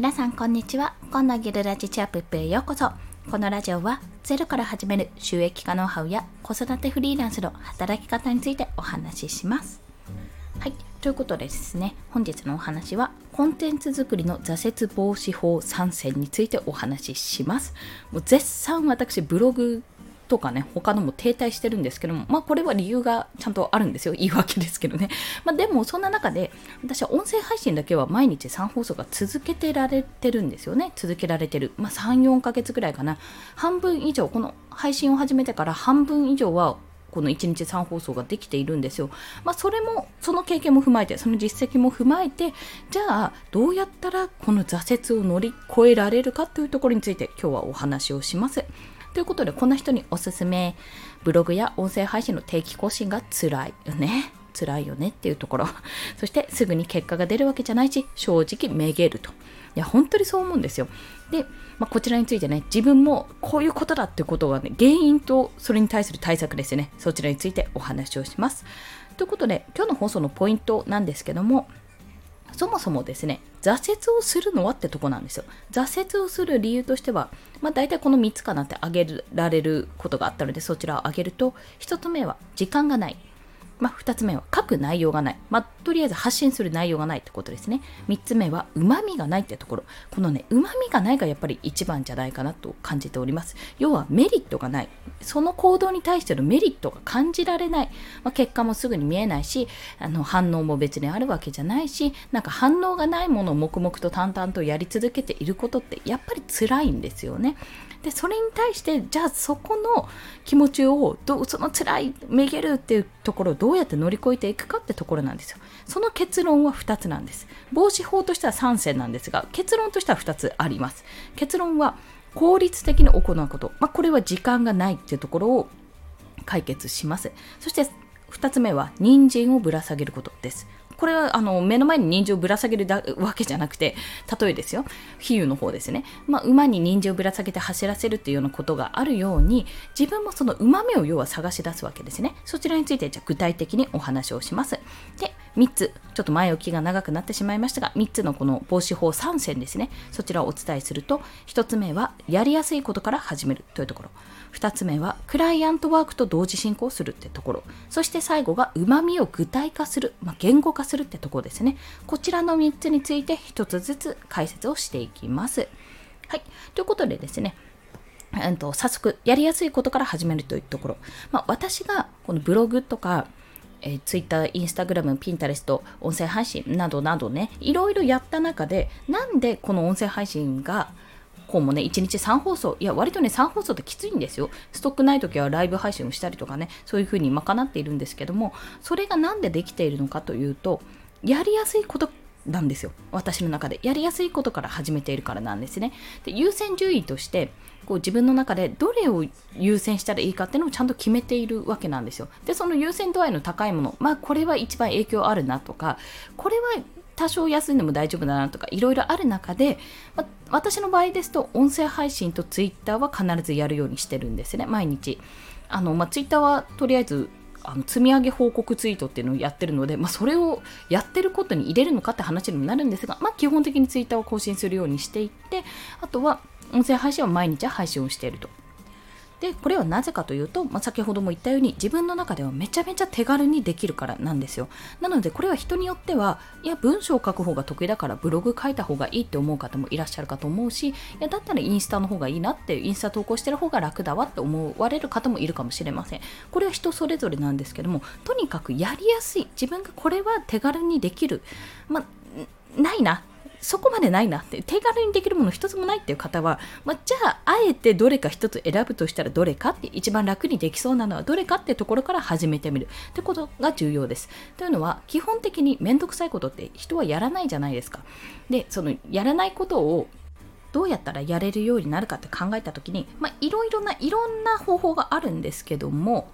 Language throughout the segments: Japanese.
皆さんこんにちは。こんなギルラジチャップップへようこそ。このラジオはゼロから始める収益化ノウハウや子育てフリーランスの働き方についてお話しします。はい、ということでですね、本日のお話はコンテンツ作りの挫折防止法3選についてお話しします。もう絶賛私ブログとかね、他のも停滞してるんですけども、まあこれは理由がちゃんとあるんですよ。言い訳ですけどね。まあでもそんな中で、私は音声配信だけは毎日3放送が続けてられてるんですよね。続けられてる。まあ3、4ヶ月ぐらいかな。半分以上、この配信を始めてから半分以上はこの1日3放送ができているんですよ。まあ、それも、その経験も踏まえて、その実績も踏まえて、じゃあ、どうやったらこの挫折を乗り越えられるかというところについて今日はお話をします。ということで、こんな人におすすめ、ブログや音声配信の定期更新が辛いよね。辛いよねっていうところ。そして、すぐに結果が出るわけじゃないし、正直めげると。いや、本当にそう思うんですよ。で、まあ、こちらについてね、自分もこういうことだってことがね、原因とそれに対する対策ですよね。そちらについてお話をします。ということで、今日の放送のポイントなんですけども、そもそもですね、挫折をするのはってとこなんですよ。挫折をする理由としては、まあ大体この3つかなって挙げられることがあったので、そちらを挙げると、1つ目は時間がない。まあ、2つ目は書く内容がない。まあ、とりあえず発信する内容がないってことですね。3つ目は旨味がないってところ。このね、旨味がないがやっぱり一番じゃないかなと感じております。要はメリットがない。その行動に対してのメリットが感じられない。まあ、結果もすぐに見えないし、あの反応も別にあるわけじゃないし、なんか反応がないものを黙々と淡々とやり続けていることってやっぱり辛いんですよね。でそれに対してじゃあそこの気持ちをどその辛いめげるっていうところをどうやって乗り越えていくかってところなんですよ。その結論は2つなんです。防止法としては3選なんですが結論としては2つあります結論は効率的に行うこと、まあ、これは時間がないっていうところを解決します。そして2つ目は人参をぶら下げることです。これはあの目の前に人参をぶら下げるわけじゃなくて、例えですよ。比喩の方ですね。まあ、馬に人参をぶら下げて走らせるというようなことがあるように、自分もその馬目を要は探し出すわけですね。そちらについてじゃ具体的にお話をします。で、3つ、ちょっと前置きが長くなってしまいましたが、3つのこの防止法3選ですね。そちらをお伝えすると、1つ目はやりやすいことから始めるというところ。2つ目はクライアントワークと同時進行するってところ。そして最後が旨味を具体化する、まあ、言語化するってところですね。こちらの3つについて1つずつ解説をしていきます。はい。ということでですね、うんと、早速やりやすいことから始めるというところ。まあ、私がこのブログとかえー、Twitter、Instagram、Pinterest、音声配信などなどね、いろいろやった中で、なんでこの音声配信が、こうもね、1日3放送、いや、割とね、3放送ってきついんですよ。ストックない時はライブ配信をしたりとかね、そういう風に賄っているんですけども、それがなんでできているのかというと、やりやすいことなんですよ。私の中で。やりやすいことから始めているからなんですね。で優先順位として、こう自分の中でどれを優先したらいいかっていうのをちゃんと決めているわけなんですよ。で、その優先度合いの高いもの、まあこれは一番影響あるなとか、これは多少休んでも大丈夫だなとかいろいろある中で、ま私の場合ですと音声配信とツイッターは必ずやるようにしてるんですね毎日あの、まあ、ツイッターはとりあえずあの積み上げ報告ツイートっていうのをやってるので、まあ、それをやってることに入れるのかって話にもなるんですが、まあ、基本的にツイッターを更新するようにしていってあとは音声配信は毎日配信をしていると。でこれはなぜかというと、まあ、先ほども言ったように自分の中ではめちゃめちゃ手軽にできるからなんですよ。なのでこれは人によってはいや文章を書く方が得意だからブログ書いた方がいいって思う方もいらっしゃるかと思うしいやだったらインスタの方がいいなってインスタ投稿してる方が楽だわって思われる方もいるかもしれません。これは人それぞれなんですけどもとにかくやりやすい。自分がこれは手軽にできる。まあないな。そこまでないなって手軽にできるもの一つもないっていう方は、まあ、じゃああえてどれか一つ選ぶとしたらどれかって一番楽にできそうなのはどれかってところから始めてみるってことが重要です。というのは基本的に面倒くさいことって人はやらないじゃないですか。でそのやらないことをどうやったらやれるようになるかって考えた時に、まあ、いろいろないろんな方法があるんですけども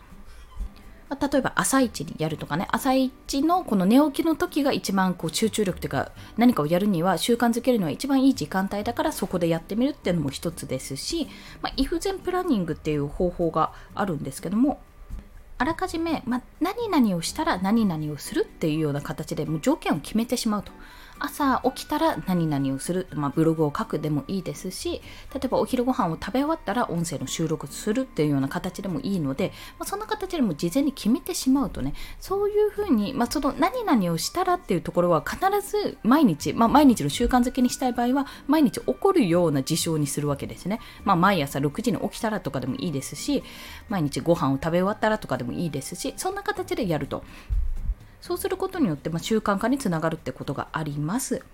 まあ、例えば朝一にやるとかね朝一のこの寝起きの時が一番こう集中力というか何かをやるには習慣づけるのは一番いい時間帯だからそこでやってみるっていうのも一つですし、まあ、イフゼンプランニングっていう方法があるんですけどもあらかじめ、まあ、何々をしたら何々をするっていうような形でもう条件を決めてしまうと。朝起きたら何々をする、まあ、ブログを書くでもいいですし例えばお昼ご飯を食べ終わったら音声の収録するっていうような形でもいいので、まあ、そんな形でも事前に決めてしまうとねそういうふうに、まあ、その何々をしたらっていうところは必ず毎日、まあ、毎日の習慣づけにしたい場合は毎日起こるような事象にするわけですね、まあ、毎朝6時に起きたらとかでもいいですし毎日ご飯を食べ終わったらとかでもいいですしそんな形でやると。そうすることによって、まあ、習慣化につながるってことがあります。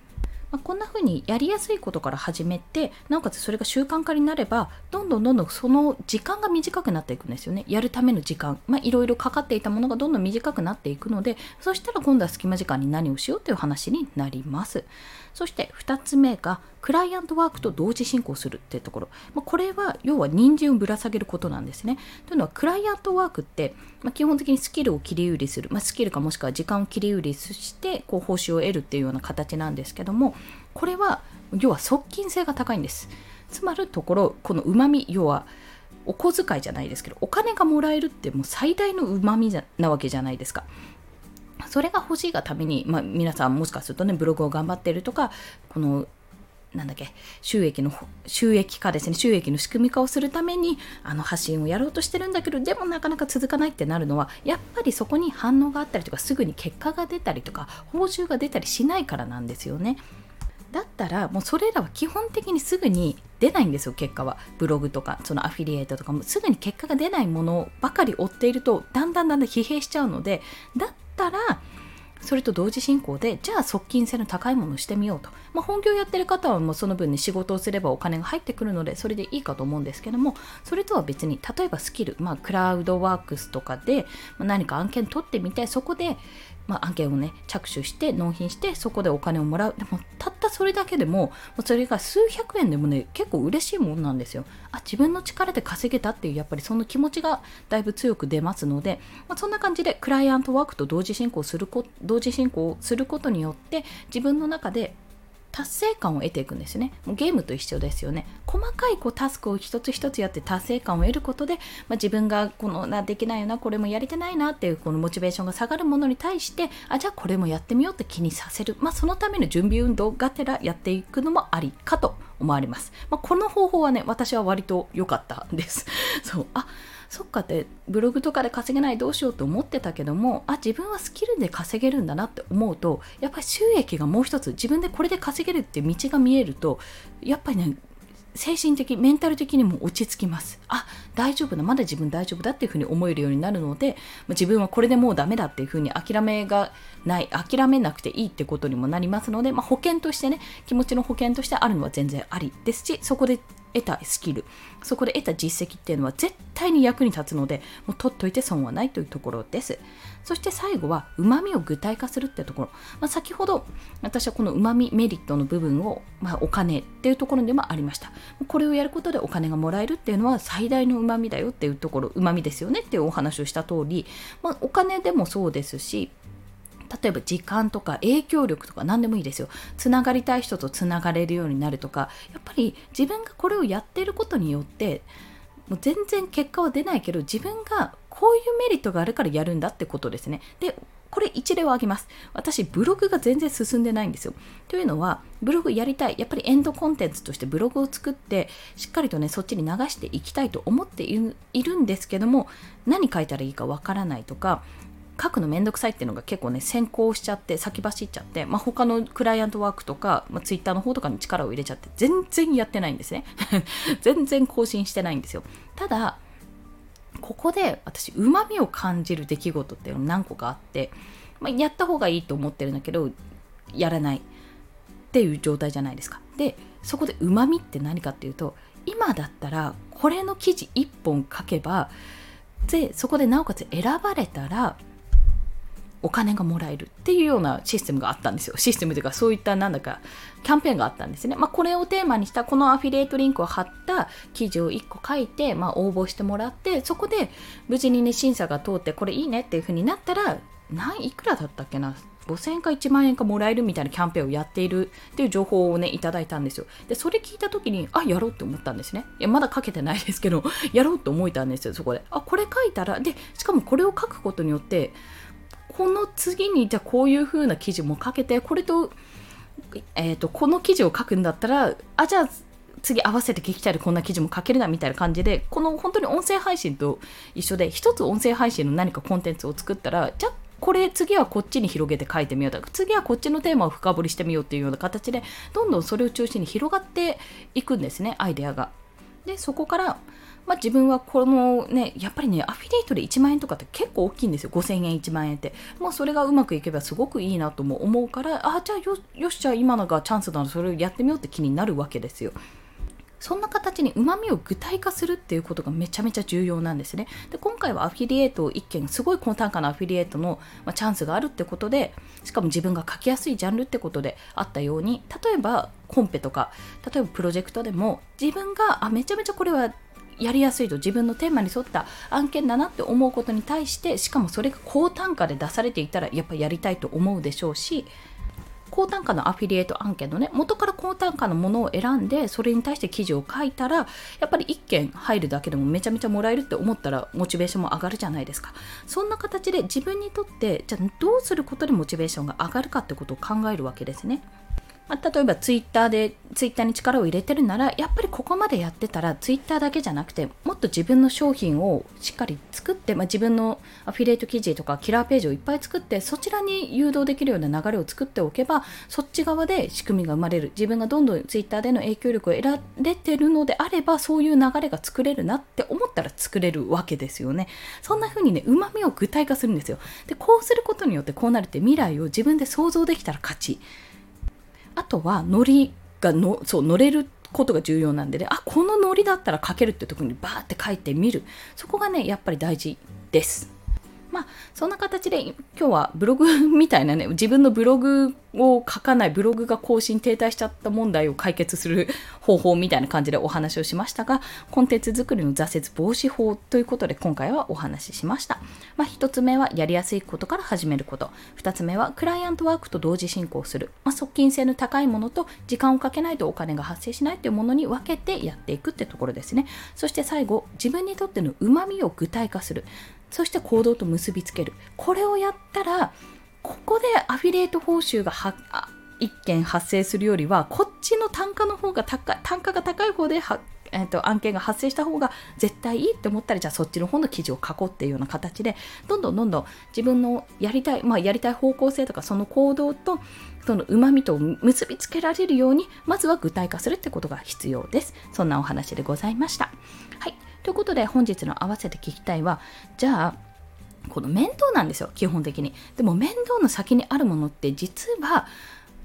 まあ、こんな風にやりやすいことから始めてなおかつそれが習慣化になればどんどんどんどんその時間が短くなっていくんですよね。やるための時間。いろいろかかっていたものがどんどん短くなっていくのでそしたら今度は隙間時間に何をしようという話になります。そして2つ目がクライアントワークと同時進行するっていうところ、まあ、これは要は人参をぶら下げることなんですね。というのはクライアントワークって、まあ、基本的にスキルを切り売りする、まあ、スキルかもしくは時間を切り売りしてこう報酬を得るっていうような形なんですけどもこれは要は側近性が高いんです。つまるところこのうまみ要はお小遣いじゃないですけどお金がもらえるってもう最大のうまみなわけじゃないですか。それが欲しいがために、まあ、皆さんもしかするとねブログを頑張ってるとかこのなんだっけ収益の収益化ですね収益の仕組み化をするためにあの発信をやろうとしてるんだけどでもなかなか続かないってなるのはやっぱりそこに反応があったりとかすぐに結果が出たりとか報酬が出たりしないからなんですよね。だったらもうそれらは基本的にすぐに出ないんですよ結果は。ブログとかそのアフィリエイトとかもすぐに結果が出ないものばかり追っているとだんだんだんだん疲弊しちゃうのでだったらそれと同時進行でじゃあ側近性の高いものをしてみようと、まあ、本業やってる方はもうその分に仕事をすればお金が入ってくるのでそれでいいかと思うんですけどもそれとは別に例えばスキル、まあ、クラウドワークスとかで何か案件取ってみてそこでまあ、案件をね着手して納品してそこでお金をもらう。でもたったそれだけでもそれが数百円でもね結構嬉しいもんなんですよ。あ自分の力で稼げたっていうやっぱりその気持ちがだいぶ強く出ますので、まあ、そんな感じでクライアントワークと同時進行するこ同時進行することによって自分の中で達成感を得ていくんですね。もうゲームと一緒ですよね。細かいこうタスクを一つ一つやって達成感を得ることで、まあ、自分がこのなできないよな、これもやりてないなっていうこのモチベーションが下がるものに対して、あ、じゃあこれもやってみようって気にさせる。まあ、そのための準備運動がてらやっていくのもありかと思われます。まあ、この方法はね、私は割と良かったんです。そう。あそっかってブログとかで稼げないどうしようと思ってたけどもあ自分はスキルで稼げるんだなって思うとやっぱり収益がもう一つ自分でこれで稼げるって道が見えるとやっぱりね精神的メンタル的にも落ち着きます。あ大丈夫だ。まだ自分大丈夫だっていうふうに思えるようになるので自分はこれでもうダメだっていうふうに諦めがない。諦めなくていいってことにもなりますので、まあ、保険としてね気持ちの保険としてあるのは全然ありですしそこで得たスキルそこで得た実績っていうのは絶対に役に立つのでもう取っといて損はないというところです。そして最後はうまみを具体化するってところ、まあ、先ほど私はこのうまみメリットの部分を、まあ、お金っていうところでもありました。これをやることでお金がもらえるっていうのは最大のうまみだよっていうところうまみですよねっていうお話をした通り、まあ、お金でもそうですし例えば時間とか影響力とか何でもいいですよ。つながりたい人とつながれるようになるとかやっぱり自分がこれをやってることによってもう全然結果は出ないけど自分がこういうメリットがあるからやるんだってことですねでこれ一例を挙げます。私、ブログが全然進んでないんですよ。というのは、ブログやりたい。やっぱりエンドコンテンツとしてブログを作って、しっかりとね、そっちに流していきたいと思っているんですけども、何書いたらいいかわからないとか、書くのめんどくさいっていうのが結構ね先行しちゃって先走っちゃって、まあ、他のクライアントワークとか、まあ、ツイッターの方とかに力を入れちゃって全然やってないんですね 全然更新してないんですよただここで私うまみを感じる出来事っていうの何個かあって、まあ、やった方がいいと思ってるんだけどやらない。っていう状態じゃないですか。でそこでうまみって何かっていうと今だったらこれの記事1本書けばでそこでなおかつ選ばれたらお金がもらえるっていうようなシステムがあったんですよ。システムというかそういったなんだかキャンペーンがあったんですね。まあ、これをテーマにしたこのアフィリエイトリンクを貼った記事を1個書いて、まあ、応募してもらってそこで無事にね審査が通ってこれいいねっていう風になったら何いくらだったっけな？5000円か1万円かもらえるみたいなキャンペーンをやっているっていう情報をねいただいたんですよでそれ聞いた時にあやろうって思ったんですねいやまだ書けてないですけど やろうと思えたんですよそこであこれ書いたらでしかもこれを書くことによってこの次にじゃあこういう風な記事も書けてこれとえーと、この記事を書くんだったらあじゃあ次合わせて聞きたいでこんな記事も書けるなみたいな感じでこの本当に音声配信と一緒で一つ音声配信の何かコンテンツを作ったらじゃあこれ次はこっちに広げて書いてみようとか次はこっちのテーマを深掘りしてみようっていうような形でどんどんそれを中心に広がっていくんですねアイデアが。でそこからまあ、自分はこのね、やっぱりね、アフィリエイトで1万円とかって結構大きいんですよ。5000円、1万円って。まあ、それがうまくいけばすごくいいなとも思うから、ああ、じゃあよよし、じゃあ今のがチャンスなのそれをやってみようって気になるわけですよ。そんな形にうまみを具体化するっていうことがめちゃめちゃ重要なんですね。で今回はアフィリエイトを1件、すごい高単価のアフィリエイトの、まあ、チャンスがあるってことで、しかも自分が書きやすいジャンルってことであったように、例えばコンペとか、例えばプロジェクトでも自分があめちゃめちゃこれはやりやすいと自分のテーマに沿った案件だなって思うことに対してしかもそれが高単価で出されていたらやっぱやりたいと思うでしょうし高単価のアフィリエイト案件のね元から高単価のものを選んでそれに対して記事を書いたらやっぱり1件入るだけでもめちゃめちゃもらえるって思ったらモチベーションも上がるじゃないですか。そんな形で自分にとってじゃあどうすることでモチベーションが上がるかってことを考えるわけですね。まあ、例えばツイッターでツイッターに力を入れてるならやっぱりここまでやってたらツイッターだけじゃなくてもっと自分の商品をしっかり作って、まあ、自分のアフィリエイト記事とかキラーページをいっぱい作ってそちらに誘導できるような流れを作っておけばそっち側で仕組みが生まれる。自分がどんどんツイッターでの影響力を得られてるのであればそういう流れが作れるなって思ったら作れるわけですよね。そんな風にねうまみを具体化するんですよ。でこうすることによってこうなるって未来を自分で想像できたら勝ち。あとはのりがのそう乗れることが重要なんでね。あこののりだったら書けるってとこにバーって書いてみる。そこがねやっぱり大事です。まあそんな形で今日はブログみたいなね自分のブログを書かないブログが更新停滞しちゃった問題を解決する方法みたいな感じでお話をしましたがコンテンツ作りの挫折防止法ということで今回はお話ししました、まあ、1つ目はやりやすいことから始めること。2つ目はクライアントワークと同時進行する、まあ、側近性の高いものと時間をかけないとお金が発生しないというものに分けてやっていくってところですね。そして最後自分にとってのうまみを具体化する。そして行動と結びつける。これをやったらここでアフィリエイト報酬が1件発生するよりはこっちの単価の方が高い単価が高い方でえーと、案件が発生した方が絶対いいって思ったらじゃあそっちの方の記事を書こうっていうような形でどんどんどんどん自分のやりたい、まあ、やりたい方向性とかその行動とそのうまみと結びつけられるようにまずは具体化するってことが必要です。そんなお話でございました。はい。ということで本日の合わせて聞きたいはじゃあこの面倒なんですよ基本的に。でも面倒の先にあるものって実は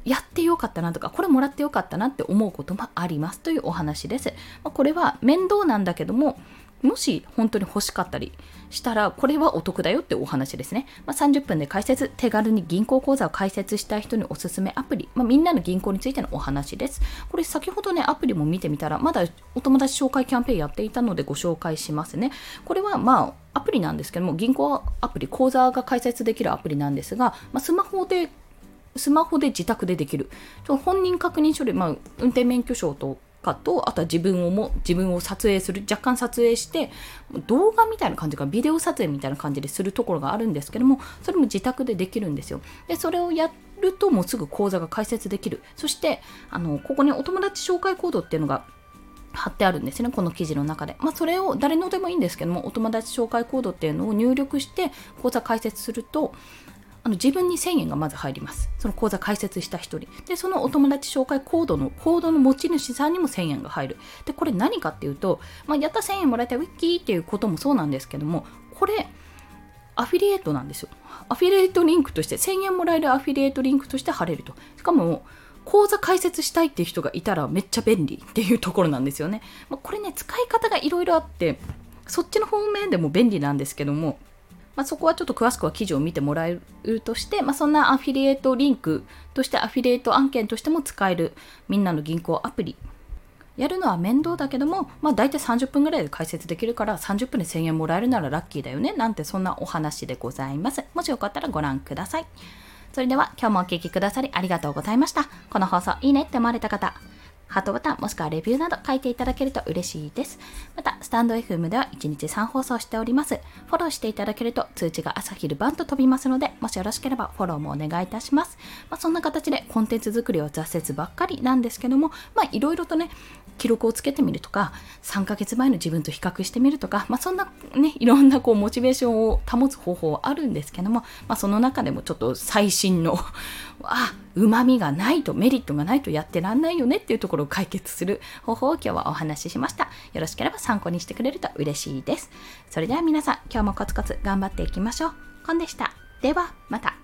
やってよかったなとかこれもらってよかったなって思うこともありますというお話です、まあ、これは面倒なんだけどももし本当に欲しかったりしたら、これはお得だよってお話ですね。まあ、30分で解説、手軽に銀行口座を開設したい人におすすめアプリ、まあ、みんなの銀行についてのお話です。これ先ほどね、アプリも見てみたら、まだお友達紹介キャンペーンやっていたのでご紹介しますね。これはまあ、アプリなんですけども、銀行アプリ、口座が開設できるアプリなんですが、まあ、スマホでスマホで自宅でできる。本人確認書類、まあ、運転免許証とかとあとは自分をも自分を撮影する若干撮影して動画みたいな感じかビデオ撮影みたいな感じでするところがあるんですけどもそれも自宅でできるんですよでそれをやるともうすぐ講座が開設できるそしてあのここにお友達紹介コードっていうのが貼ってあるんですね、この記事の中で。まあ、それを誰のでもいいんですけども、お友達紹介コードっていうのを入力して、講座開設すると、あの自分に1000円がまず入ります。その口座開設した人。で、そのお友達紹介コードの、コードの持ち主さんにも1000円が入る。で、これ何かっていうと、まあ、やった1000円もらえたいウィッキーっていうこともそうなんですけども、これ、アフィリエイトなんですよ。アフィリエイトリンクとして、1000円もらえるアフィリエイトリンクとして貼れると。しかも、口座開設したいっていう人がいたらめっちゃ便利っていうところなんですよね。まあ、これね、使い方がいろいろあって、そっちの方面でも便利なんですけども、まあ、そこはちょっと詳しくは記事を見てもらえるとして、まあ、そんなアフィリエイトリンクとしてアフィリエイト案件としても使えるみんなの銀行アプリ。やるのは面倒だけども、まあ、大体30分ぐらいで解説できるから30分で1000円もらえるならラッキーだよねなんてそんなお話でございます。もしよかったらご覧ください。それでは今日もお聴きくださりありがとうございました。この放送いいねって思われた方ハートボタンもしくはレビューなど書いていただけると嬉しいです。また、スタンド FM では1日3放送しております。フォローしていただけると通知が朝昼晩と飛びますので、もしよろしければフォローもお願いいたします。まあ、そんな形でコンテンツ作りは挫折ばっかりなんですけども、まあいろいろとね、記録をつけてみるとか、3ヶ月前の自分と比較してみるとか、まあそんなね、いろんなこうモチベーションを保つ方法はあるんですけども、まあその中でもちょっと最新の あ、うまみがないと、メリットがないとやってらんないよねっていうところを解決する方法を今日はお話ししました。よろしければ参考にしてくれると嬉しいです。それでは皆さん、今日もコツコツ頑張っていきましょう。コンでした。では、また。